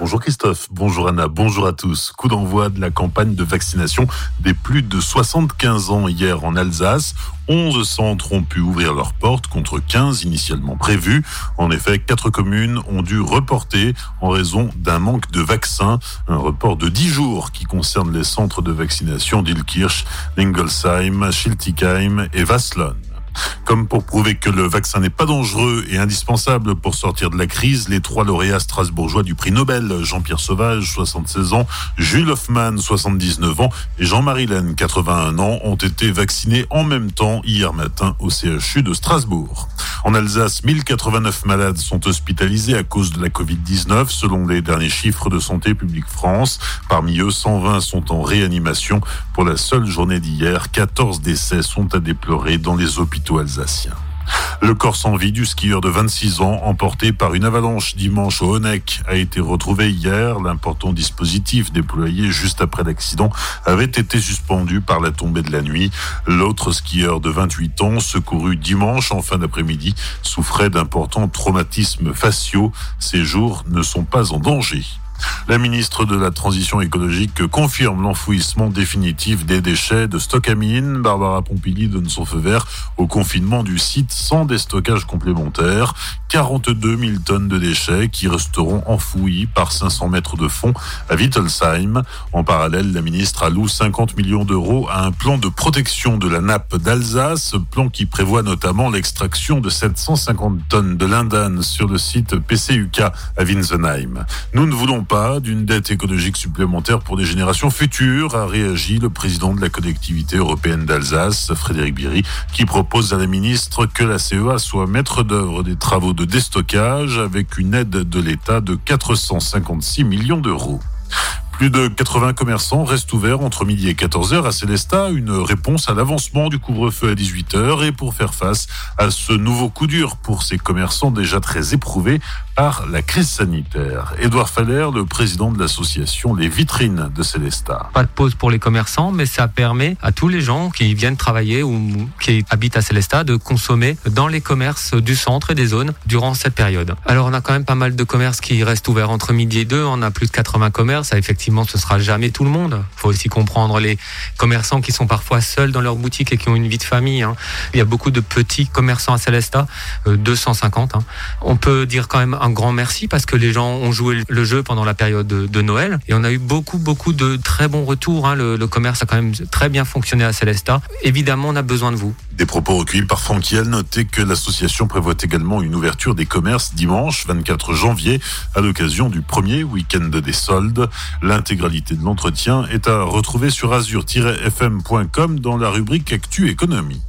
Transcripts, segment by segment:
Bonjour Christophe, bonjour Anna, bonjour à tous. Coup d'envoi de la campagne de vaccination des plus de 75 ans hier en Alsace. 11 centres ont pu ouvrir leurs portes contre 15 initialement prévus. En effet, quatre communes ont dû reporter en raison d'un manque de vaccins. Un report de 10 jours qui concerne les centres de vaccination d'Ilkirch, Lingolsheim, Schiltigheim et Wasselon. Comme pour prouver que le vaccin n'est pas dangereux et indispensable pour sortir de la crise, les trois lauréats strasbourgeois du prix Nobel, Jean-Pierre Sauvage, 76 ans, Jules Hoffmann, 79 ans et Jean-Marie Laine, 81 ans, ont été vaccinés en même temps hier matin au CHU de Strasbourg. En Alsace, 1089 malades sont hospitalisés à cause de la Covid-19 selon les derniers chiffres de Santé publique France. Parmi eux, 120 sont en réanimation. Pour la seule journée d'hier, 14 décès sont à déplorer dans les hôpitaux alsaciens. Le corps sans vie du skieur de 26 ans, emporté par une avalanche dimanche au Honeck, a été retrouvé hier. L'important dispositif déployé juste après l'accident avait été suspendu par la tombée de la nuit. L'autre skieur de 28 ans, secouru dimanche en fin d'après-midi, souffrait d'importants traumatismes faciaux. Ses jours ne sont pas en danger. La ministre de la Transition écologique confirme l'enfouissement définitif des déchets de Stockamine. Barbara Pompili donne son feu vert au confinement du site sans déstockage complémentaire. 42 000 tonnes de déchets qui resteront enfouis par 500 mètres de fond à Wittelsheim. En parallèle, la ministre alloue 50 millions d'euros à un plan de protection de la nappe d'Alsace, plan qui prévoit notamment l'extraction de 750 tonnes de lindane sur le site PCUK à Winsenheim. Nous ne voulons pas d'une dette écologique supplémentaire pour des générations futures, a réagi le président de la collectivité européenne d'Alsace, Frédéric Biry, qui propose à la ministre que la CEA soit maître d'œuvre des travaux de déstockage avec une aide de l'État de 456 millions d'euros. Plus de 80 commerçants restent ouverts entre midi et 14h à Célestat, une réponse à l'avancement du couvre-feu à 18h et pour faire face à ce nouveau coup dur pour ces commerçants déjà très éprouvés par la crise sanitaire. Édouard Faller, le président de l'association Les Vitrines de Célestat. Pas de pause pour les commerçants, mais ça permet à tous les gens qui viennent travailler ou qui habitent à Célestat de consommer dans les commerces du centre et des zones durant cette période. Alors on a quand même pas mal de commerces qui restent ouverts entre midi et deux. On a plus de 80 commerces. Effectivement, ce sera jamais tout le monde. Il faut aussi comprendre les commerçants qui sont parfois seuls dans leur boutique et qui ont une vie de famille. Hein. Il y a beaucoup de petits commerçants à Célestat, 250. Euh, hein. On peut dire quand même un grand merci parce que les gens ont joué le jeu pendant la période de, Noël et on a eu beaucoup, beaucoup de très bons retours. Hein. Le, commerce a quand même très bien fonctionné à Célestat. Évidemment, on a besoin de vous. Des propos recueillis par Franquiel. Notez que l'association prévoit également une ouverture des commerces dimanche 24 janvier à l'occasion du premier week-end des soldes. L'intégralité de l'entretien est à retrouver sur azur-fm.com dans la rubrique Actu Économie.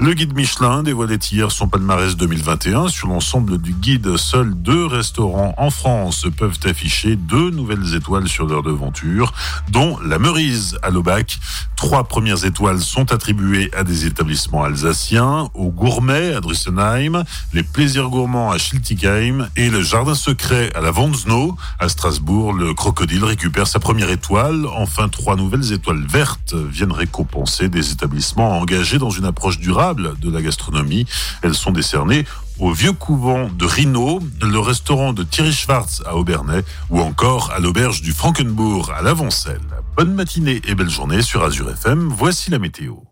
Le guide Michelin dévoilait hier son palmarès 2021. Sur l'ensemble du guide, seuls deux restaurants en France peuvent afficher deux nouvelles étoiles sur leur devanture, dont la Meurise à l'Aubac. Trois premières étoiles sont attribuées à des établissements alsaciens, au Gourmet à Drussenheim, les Plaisirs Gourmands à Schiltigheim et le Jardin Secret à la Vanzno. À Strasbourg, le Crocodile récupère sa première étoile. Enfin, trois nouvelles étoiles vertes viennent récompenser des établissements engagés dans une approche durable de la gastronomie. Elles sont décernées au Vieux Couvent de Rhino, le restaurant de Thierry Schwartz à Aubernais ou encore à l'auberge du Frankenbourg à l'Avancelle. Bonne matinée et belle journée sur Azure FM. Voici la météo.